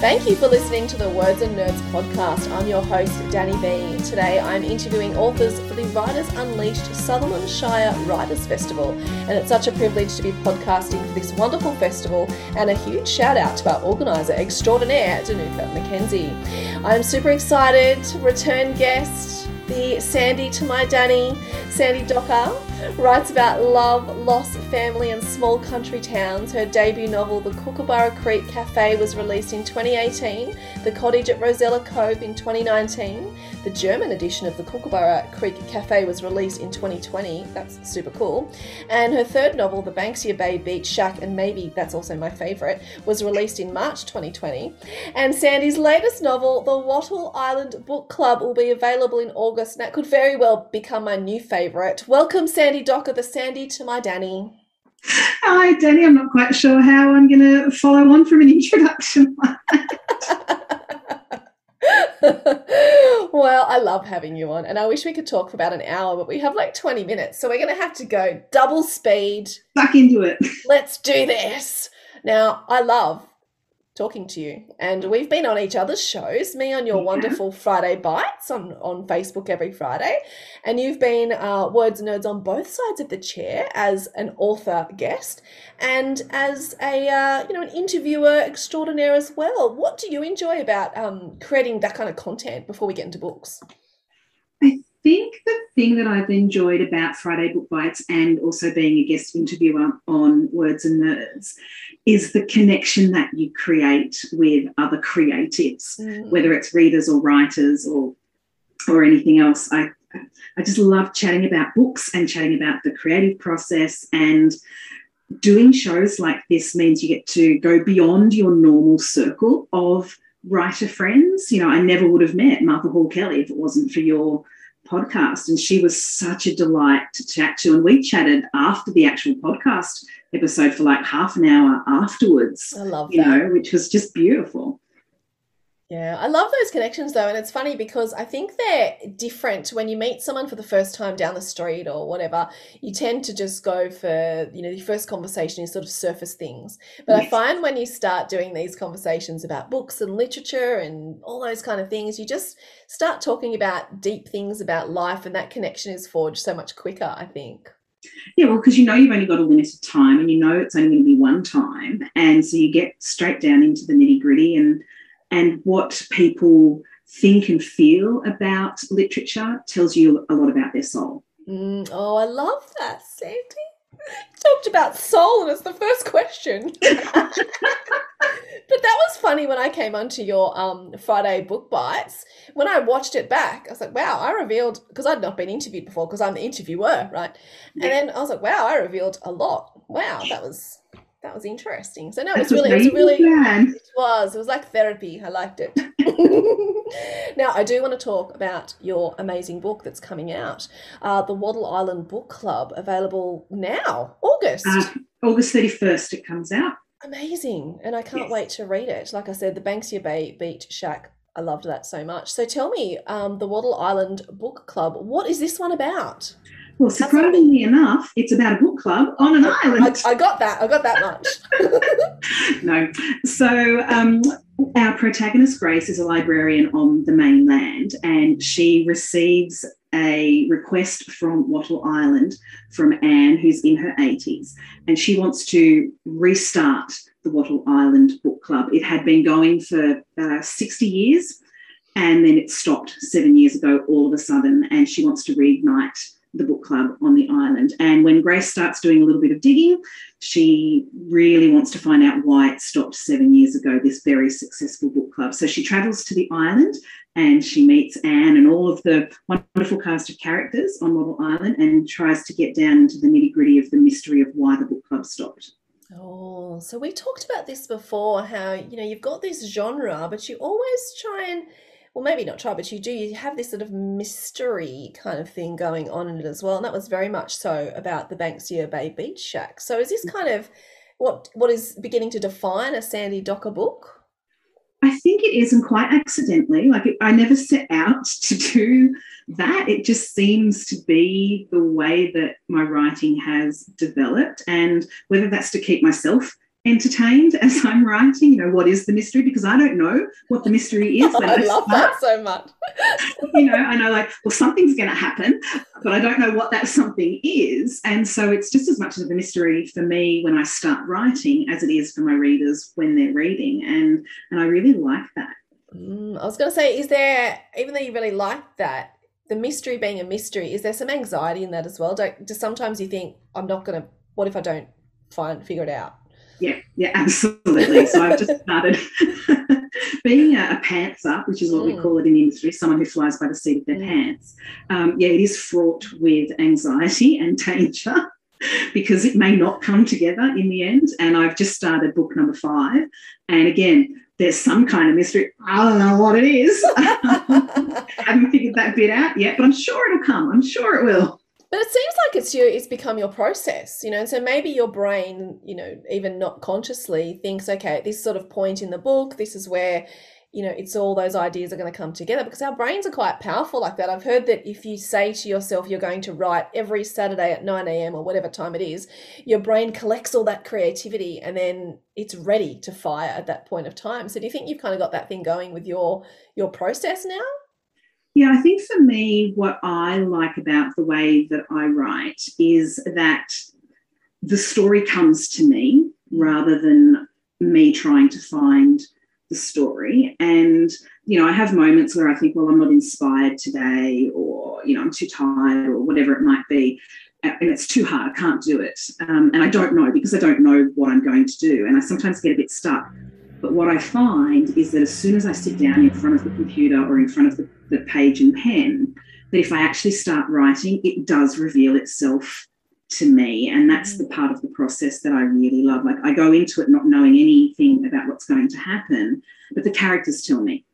Thank you for listening to the Words and Nerds podcast. I'm your host, Danny V. Today I'm interviewing authors for the Writers Unleashed Sutherland Shire Writers Festival. And it's such a privilege to be podcasting for this wonderful festival. And a huge shout out to our organiser extraordinaire, Danuka McKenzie. I'm super excited. Return guest, the Sandy to my Danny, Sandy Docker, writes about love, loss, family, and small country towns. Her debut novel, The Kookaburra Creek Cafe, was released in 2018, The Cottage at Rosella Cove in 2019. The German edition of The Kookaburra Creek Cafe was released in 2020. That's super cool. And her third novel, The Banksia Bay Beach Shack, and maybe that's also my favourite, was released in March 2020. And Sandy's latest novel, The Wattle Island Book Club, will be available in August, and that could very well become my new favourite. Welcome, Sandy Docker, the Sandy to my Danny. Hi, Danny. I'm not quite sure how I'm going to follow on from an introduction. well, I love having you on, and I wish we could talk for about an hour, but we have like 20 minutes, so we're going to have to go double speed. Back into it. Let's do this. Now, I love talking to you. And we've been on each other's shows, me on your yeah. wonderful Friday Bites on, on Facebook every Friday. And you've been uh, Words and Nerds on both sides of the chair as an author guest and as a, uh, you know, an interviewer extraordinaire as well. What do you enjoy about um, creating that kind of content before we get into books? I think the thing that I've enjoyed about Friday Book Bites and also being a guest interviewer on Words and Nerds is the connection that you create with other creatives, mm. whether it's readers or writers or or anything else. I I just love chatting about books and chatting about the creative process and doing shows like this means you get to go beyond your normal circle of writer friends. You know, I never would have met Martha Hall Kelly if it wasn't for your podcast. And she was such a delight to chat to. And we chatted after the actual podcast episode for like half an hour afterwards. I love you that. know, which was just beautiful. Yeah, I love those connections though. And it's funny because I think they're different when you meet someone for the first time down the street or whatever. You tend to just go for, you know, the first conversation is sort of surface things. But yes. I find when you start doing these conversations about books and literature and all those kind of things, you just start talking about deep things about life and that connection is forged so much quicker, I think. Yeah, well, because you know you've only got a limited time and you know it's only going to be one time. And so you get straight down into the nitty gritty and and what people think and feel about literature tells you a lot about their soul. Mm, oh, I love that, Sandy. You talked about soul, and it's the first question. but that was funny when I came onto your um, Friday book bites. When I watched it back, I was like, wow, I revealed, because I'd not been interviewed before, because I'm the interviewer, right? And then I was like, wow, I revealed a lot. Wow, that was that was interesting. So no, it was really, it was really, it was, it was like therapy. I liked it. now I do want to talk about your amazing book that's coming out, uh, the Wattle Island Book Club, available now, August. Uh, August thirty first, it comes out. Amazing, and I can't yes. wait to read it. Like I said, the Banksia Bay Beach Shack. I loved that so much. So tell me, um, the Wattle Island Book Club. What is this one about? Well, surprisingly enough, it's about a book club on an island. I, I got that. I got that much. no. So, um, our protagonist, Grace, is a librarian on the mainland, and she receives a request from Wattle Island from Anne, who's in her 80s, and she wants to restart the Wattle Island Book Club. It had been going for uh, 60 years, and then it stopped seven years ago all of a sudden, and she wants to reignite the book club on the island. And when Grace starts doing a little bit of digging, she really wants to find out why it stopped seven years ago, this very successful book club. So she travels to the island and she meets Anne and all of the wonderful cast of characters on Wattle Island and tries to get down into the nitty gritty of the mystery of why the book club stopped. Oh, so we talked about this before how, you know, you've got this genre, but you always try and well, maybe not try, but you do you have this sort of mystery kind of thing going on in it as well, and that was very much so about the Banksia Bay Beach Shack. So is this mm. kind of what what is beginning to define a Sandy Docker book? I think it is, and quite accidentally. Like it, I never set out to do that. It just seems to be the way that my writing has developed, and whether that's to keep myself entertained as I'm writing. You know, what is the mystery? Because I don't know what the mystery is. I, I love that so much. you know, I know like, well, something's going to happen, but I don't know what that something is. And so it's just as much of a mystery for me when I start writing as it is for my readers when they're reading. And and I really like that. Mm, I was going to say, is there, even though you really like that, the mystery being a mystery, is there some anxiety in that as well? Don't, just sometimes you think, I'm not going to, what if I don't find, figure it out? Yeah, yeah, absolutely. So I've just started being a, a, pantser, which is what mm. we call it in the industry, someone who flies by the seat of their mm. pants. Um, yeah, it is fraught with anxiety and danger because it may not come together in the end. And I've just started book number five. And again, there's some kind of mystery. I don't know what it is. I haven't figured that bit out yet, but I'm sure it'll come. I'm sure it will. But it seems like it's your it's become your process, you know. And so maybe your brain, you know, even not consciously thinks, okay, at this sort of point in the book, this is where, you know, it's all those ideas are going to come together because our brains are quite powerful like that. I've heard that if you say to yourself you're going to write every Saturday at 9 a.m. or whatever time it is, your brain collects all that creativity and then it's ready to fire at that point of time. So do you think you've kind of got that thing going with your your process now? Yeah, I think for me, what I like about the way that I write is that the story comes to me rather than me trying to find the story. And, you know, I have moments where I think, well, I'm not inspired today, or, you know, I'm too tired, or whatever it might be. And it's too hard. I can't do it. Um, and I don't know because I don't know what I'm going to do. And I sometimes get a bit stuck. But what I find is that as soon as I sit down in front of the computer or in front of the, the page and pen, that if I actually start writing, it does reveal itself to me. And that's the part of the process that I really love. Like I go into it not knowing anything about what's going to happen, but the characters tell me,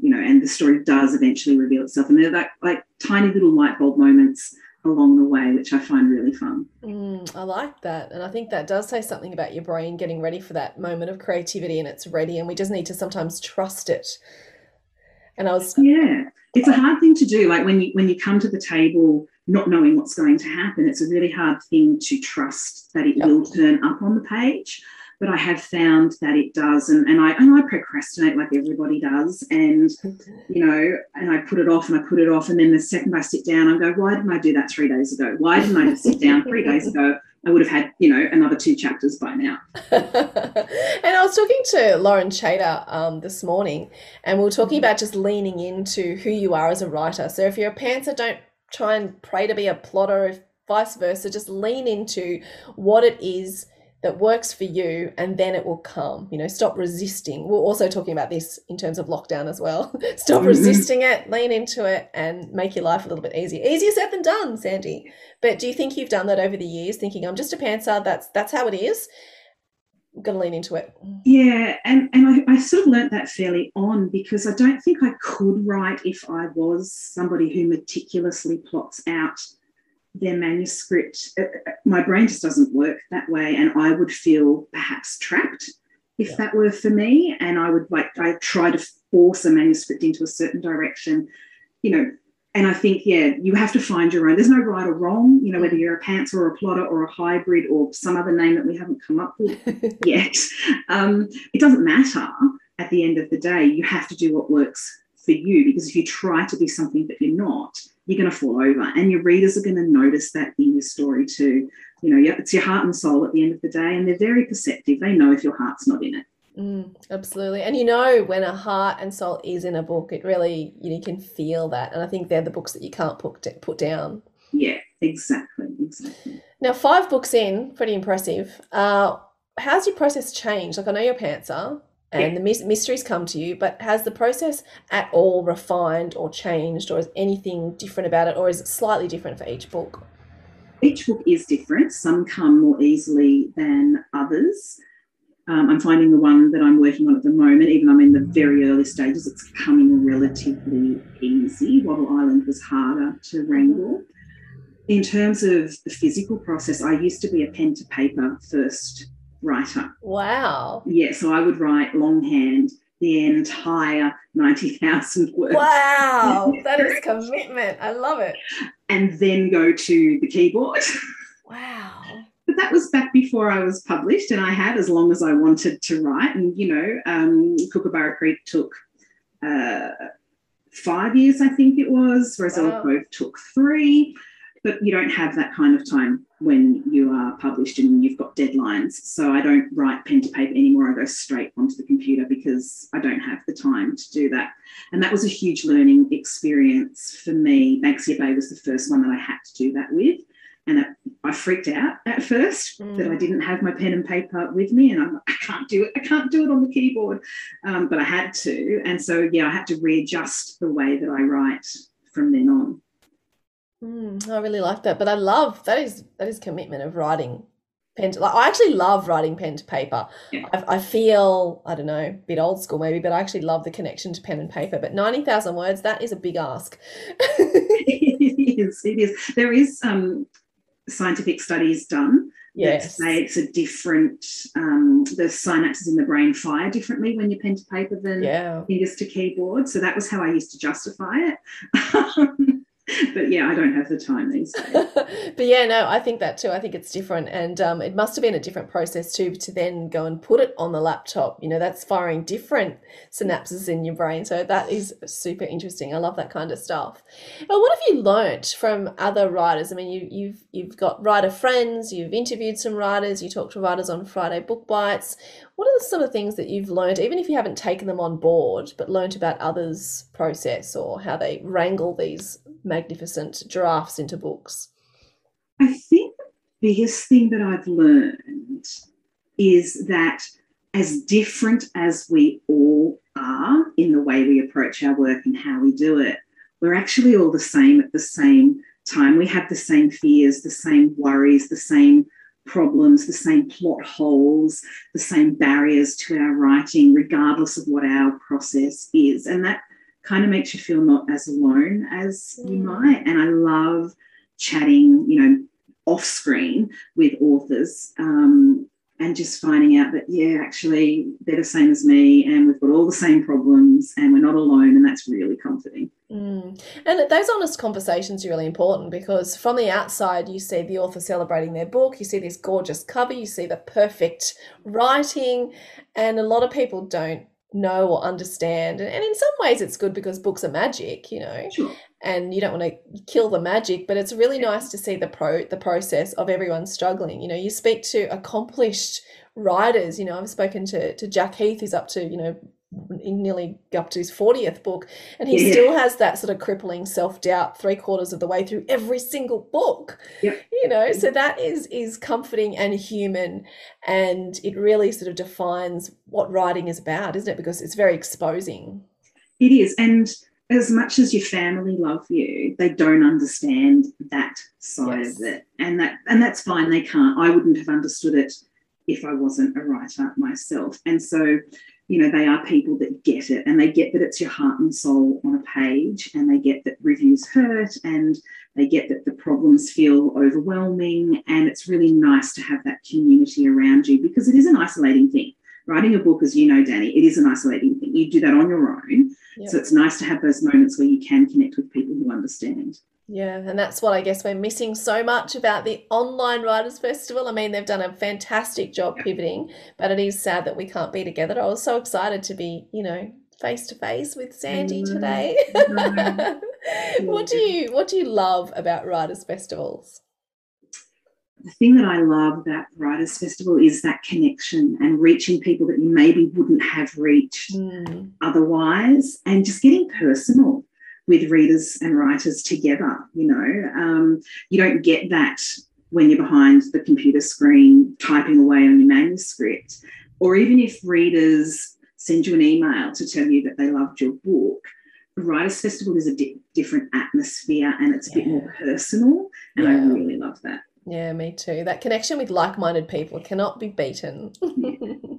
you know, and the story does eventually reveal itself. And they're like, like tiny little light bulb moments along the way, which I find really fun. Mm, I like that. And I think that does say something about your brain getting ready for that moment of creativity and it's ready. And we just need to sometimes trust it. And I was Yeah. It's a hard thing to do. Like when you when you come to the table not knowing what's going to happen, it's a really hard thing to trust that it yep. will turn up on the page but I have found that it does, and, and I and I procrastinate like everybody does, and you know, and I put it off and I put it off, and then the second I sit down, I go, why didn't I do that three days ago? Why didn't I just sit down three days ago? I would have had, you know, another two chapters by now. and I was talking to Lauren Chater um, this morning, and we were talking about just leaning into who you are as a writer. So if you're a pantser, don't try and pray to be a plotter. If vice versa, just lean into what it is that works for you and then it will come you know stop resisting. We're also talking about this in terms of lockdown as well. Stop mm-hmm. resisting it lean into it and make your life a little bit easier. Easier said than done sandy. But do you think you've done that over the years thinking i'm just a pantser that's that's how it is I'm gonna lean into it. Yeah and and I, I sort of learnt that fairly on because i don't think i could write if i was somebody who meticulously plots out their manuscript, uh, uh, my brain just doesn't work that way. And I would feel perhaps trapped if yeah. that were for me. And I would like, I try to force a manuscript into a certain direction, you know. And I think, yeah, you have to find your own. There's no right or wrong, you know, whether you're a pants or a plotter or a hybrid or some other name that we haven't come up with yet. Um, it doesn't matter at the end of the day. You have to do what works for you because if you try to be something that you're not, you're going to fall over. And your readers are going to notice that in your story too. You know it's your heart and soul at the end of the day and they're very perceptive. They know if your heart's not in it. Mm, absolutely. And you know when a heart and soul is in a book it really you, know, you can feel that. And i think they're the books that you can't put, put down. Yeah exactly exactly. Now five books in pretty impressive. Uh, how's your process changed? Like i know you're a pantser and yeah. the mysteries come to you but has the process at all refined or changed or is anything different about it or is it slightly different for each book? Each book is different. Some come more easily than others. Um, i'm finding the one that i'm working on at the moment even though i'm in the very early stages it's coming relatively easy. Wattle island was harder to wrangle. In terms of the physical process i used to be a pen to paper first writer. Wow. Yeah, so I would write longhand the entire 90,000 words. Wow, that is commitment. I love it. And then go to the keyboard. Wow. but that was back before I was published, and I had as long as I wanted to write. And you know, um, Kookaburra Creek took uh, five years, I think it was. Rosella wow. Cove took three, but you don't have that kind of time when you are published and you've got deadlines. So I don't write pen to paper anymore. I go straight onto the computer because I don't have the time to do that. And that was a huge learning experience for me. Banksia Bay was the first one that I had to do that with. And it, I freaked out at first mm. that I didn't have my pen and paper with me, and I'm like, I can't do it. I can't do it on the keyboard, um, but I had to, and so yeah, I had to readjust the way that I write from then on. Mm, I really like that, but I love that is that is commitment of writing pen. To, like I actually love writing pen to paper. Yeah. I, I, feel I don't know, a bit old school maybe, but I actually love the connection to pen and paper. But ninety thousand words, that is a big ask. it is. It is. There is um, scientific studies done yes. that say it's a different um, the synapses in the brain fire differently when you're pen to paper than yeah. fingers to keyboard. So that was how I used to justify it. but yeah, I don't have the time these days. but yeah, no, I think that too. I think it's different, and um, it must have been a different process too to then go and put it on the laptop. You know, that's firing different synapses in your brain. So that is super interesting. I love that kind of stuff. But what have you learnt from other writers? I mean, you, you've you've got writer friends, you've interviewed some writers, you talk to writers on Friday Book Bites. What are some of the things that you've learned, even if you haven't taken them on board, but learned about others' process or how they wrangle these magnificent drafts into books? I think the biggest thing that I've learned is that as different as we all are in the way we approach our work and how we do it, we're actually all the same at the same time. We have the same fears, the same worries, the same problems, the same plot holes, the same barriers to our writing, regardless of what our process is. And that kind of makes you feel not as alone as mm. you might. And I love chatting, you know, off screen with authors um, and just finding out that, yeah, actually, they're the same as me and we've got all the same problems and we're not alone. And that's really comforting. Mm. And those honest conversations are really important because from the outside, you see the author celebrating their book, you see this gorgeous cover, you see the perfect writing, and a lot of people don't know or understand. And, in some ways, it's good because books are magic, you know, sure. and you don't want to kill the magic. But it's really nice to see the pro the process of everyone struggling. You know, you speak to accomplished writers. You know, I've spoken to to Jack Heath, who's up to you know nearly up to his 40th book and he yeah. still has that sort of crippling self-doubt three quarters of the way through every single book. You know so that is is comforting and human and it really sort of defines what writing is about isn't it? Because it's very exposing. It is and as much as your family love you they don't understand that side yes. of it and that and that's fine they can't. I wouldn't have understood it if i wasn't a writer myself and so you know, they are people that get it and they get that it's your heart and soul on a page and they get that reviews hurt and they get that the problems feel overwhelming. And it's really nice to have that community around you because it is an isolating thing. Writing a book, as you know, Danny, it is an isolating thing. You do that on your own. Yep. So it's nice to have those moments where you can connect with people who understand. Yeah, and that's what I guess we're missing so much about the online writers festival. I mean, they've done a fantastic job pivoting, but it is sad that we can't be together. I was so excited to be, you know, face to face with Sandy mm-hmm. today. Mm-hmm. what do you what do you love about writers festivals? The thing that I love about Writers Festival is that connection and reaching people that you maybe wouldn't have reached mm. otherwise, and just getting personal with readers and writers together. You know, um, you don't get that when you're behind the computer screen typing away on your manuscript, or even if readers send you an email to tell you that they loved your book. The Writers Festival is a di- different atmosphere and it's a yeah. bit more personal, and yeah. I really love that. Yeah, me too. That connection with like minded people cannot be beaten.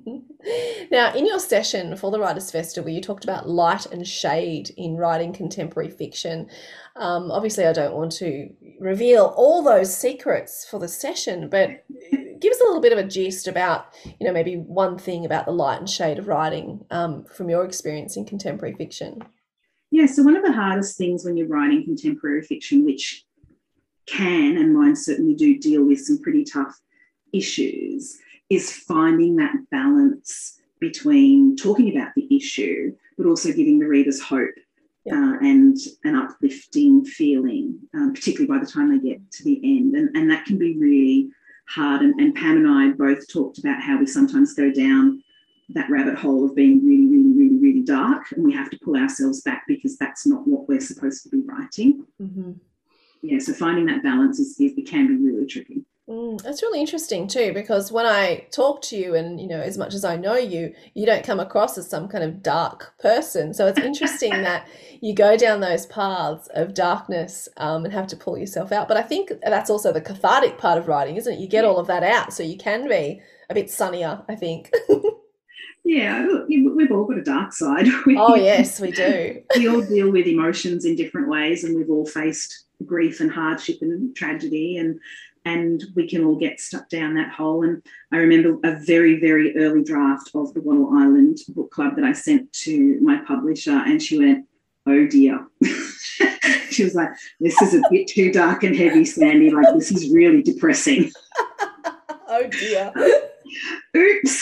now, in your session for the Writers' Festival, you talked about light and shade in writing contemporary fiction. Um, obviously, I don't want to reveal all those secrets for the session, but give us a little bit of a gist about, you know, maybe one thing about the light and shade of writing um, from your experience in contemporary fiction. Yeah, so one of the hardest things when you're writing contemporary fiction, which can and mine certainly do deal with some pretty tough issues is finding that balance between talking about the issue, but also giving the readers hope yeah. uh, and an uplifting feeling, um, particularly by the time they get to the end. And, and that can be really hard. And, and Pam and I both talked about how we sometimes go down that rabbit hole of being really, really, really, really dark, and we have to pull ourselves back because that's not what we're supposed to be writing. Mm-hmm. Yeah, so finding that balance is, is it can be really tricky. Mm, that's really interesting too, because when I talk to you, and you know, as much as I know you, you don't come across as some kind of dark person. So it's interesting that you go down those paths of darkness um, and have to pull yourself out. But I think that's also the cathartic part of writing, isn't it? You get all of that out, so you can be a bit sunnier. I think. yeah, we've all got a dark side. We, oh yes, we do. we all deal with emotions in different ways, and we've all faced grief and hardship and tragedy and and we can all get stuck down that hole. And I remember a very, very early draft of the Wattle Island book club that I sent to my publisher, and she went, Oh dear. she was like, This is a bit too dark and heavy, Sandy. Like, this is really depressing. oh dear. Oops.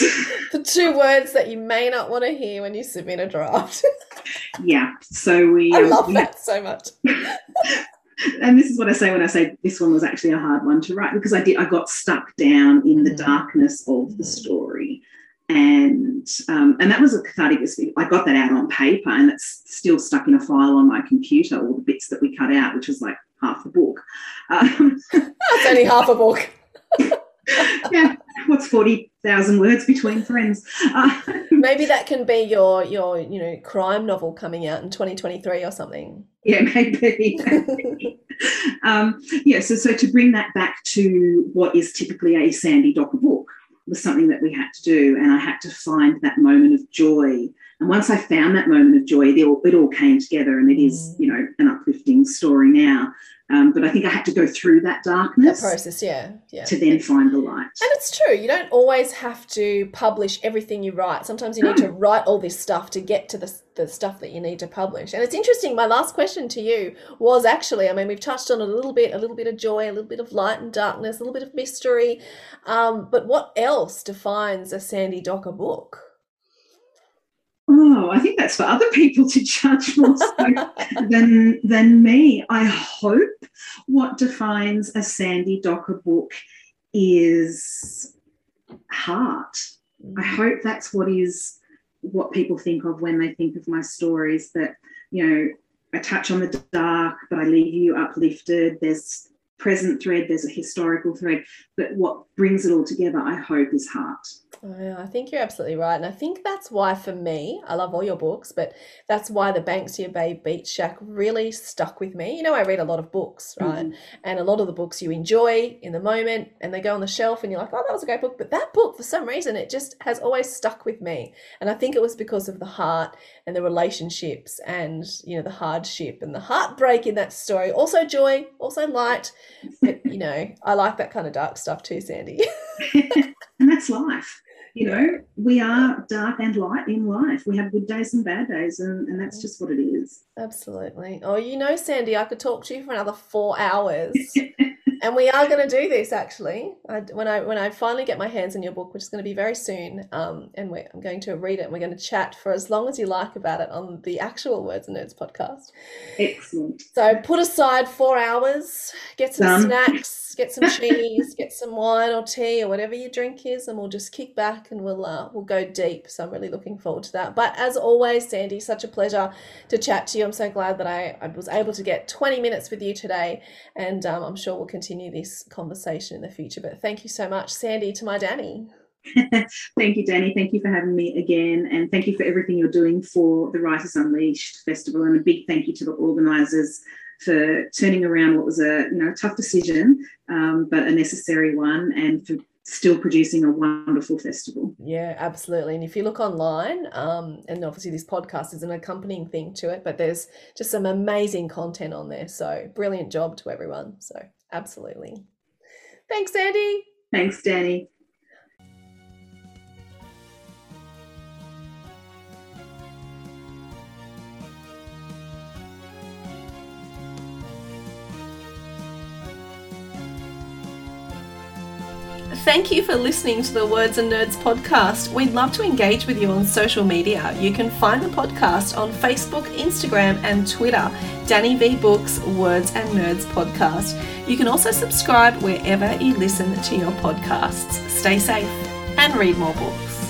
The two words that you may not want to hear when you submit a draft. yeah. So we. I um, love that so much and this is what I say when I say this one was actually a hard one to write because I did I got stuck down in the mm. darkness of the story, and um, and that was a cathartic. experience. I got that out on paper, and it's still stuck in a file on my computer. All the bits that we cut out, which was like half the book. Um, That's only half a book. yeah, what's forty thousand words between friends? Uh, Maybe that can be your your you know crime novel coming out in twenty twenty three or something. Yeah, maybe. um, yeah, so so to bring that back to what is typically a Sandy Docker book was something that we had to do, and I had to find that moment of joy. And once I found that moment of joy, it all, it all came together, and it is, mm. you know, an uplifting story now. Um, but I think I had to go through that darkness. That process, yeah, yeah. To then find the light. And it's true. You don't always have to publish everything you write. Sometimes you need to write all this stuff to get to the, the stuff that you need to publish. And it's interesting. My last question to you was actually, I mean, we've touched on a little bit, a little bit of joy, a little bit of light and darkness, a little bit of mystery. Um, but what else defines a Sandy Docker book? Oh, I think that's for other people to judge more so than than me. I hope what defines a Sandy Docker book is heart. I mm. hope that's what is what people think of when they think of my stories. That you know, I touch on the dark, but I leave you uplifted. There's present thread, there's a historical thread, but what brings it all together, I hope, is heart. Oh, I think you're absolutely right. And I think that's why, for me, I love all your books, but that's why the Banksia Bay Beach Shack really stuck with me. You know, I read a lot of books, right? Mm-hmm. And a lot of the books you enjoy in the moment and they go on the shelf and you're like, oh, that was a great book. But that book, for some reason, it just has always stuck with me. And I think it was because of the heart and the relationships and, you know, the hardship and the heartbreak in that story. Also, joy, also light. But, you know, I like that kind of dark stuff too, Sandy. and that's life you know, we are dark and light in life. We have good days and bad days, and, and that's just what it is. Absolutely. Oh, you know, Sandy, I could talk to you for another four hours. and we are going to do this actually. I, when I when I finally get my hands on your book, which is going to be very soon, um, and I'm going to read it, and we're going to chat for as long as you like about it on the actual Words and Nerds podcast. Excellent. So put aside four hours, get some snacks get some cheese, get some wine or tea or whatever your drink is, and we'll just kick back and we'll uh, we'll go deep. So I'm really looking forward to that. But as always, Sandy, such a pleasure to chat to you. I'm so glad that I, I was able to get 20 minutes with you today, and um, I'm sure we'll continue this conversation in the future. But thank you so much, Sandy, to my Danny. thank you, Danny. Thank you for having me again. And thank you for everything you're doing for the Writers Unleashed Festival. And a big thank you to the organisers for turning around what was a you know tough decision, um, but a necessary one, and for still producing a wonderful festival. Yeah, absolutely. And if you look online, um, and obviously this podcast is an accompanying thing to it, but there's just some amazing content on there. So brilliant job to everyone. So absolutely. Thanks, Andy. Thanks, Danny. Thank you for listening to the Words and Nerds podcast. We'd love to engage with you on social media. You can find the podcast on Facebook, Instagram, and Twitter. Danny V Books, Words and Nerds podcast. You can also subscribe wherever you listen to your podcasts. Stay safe and read more books.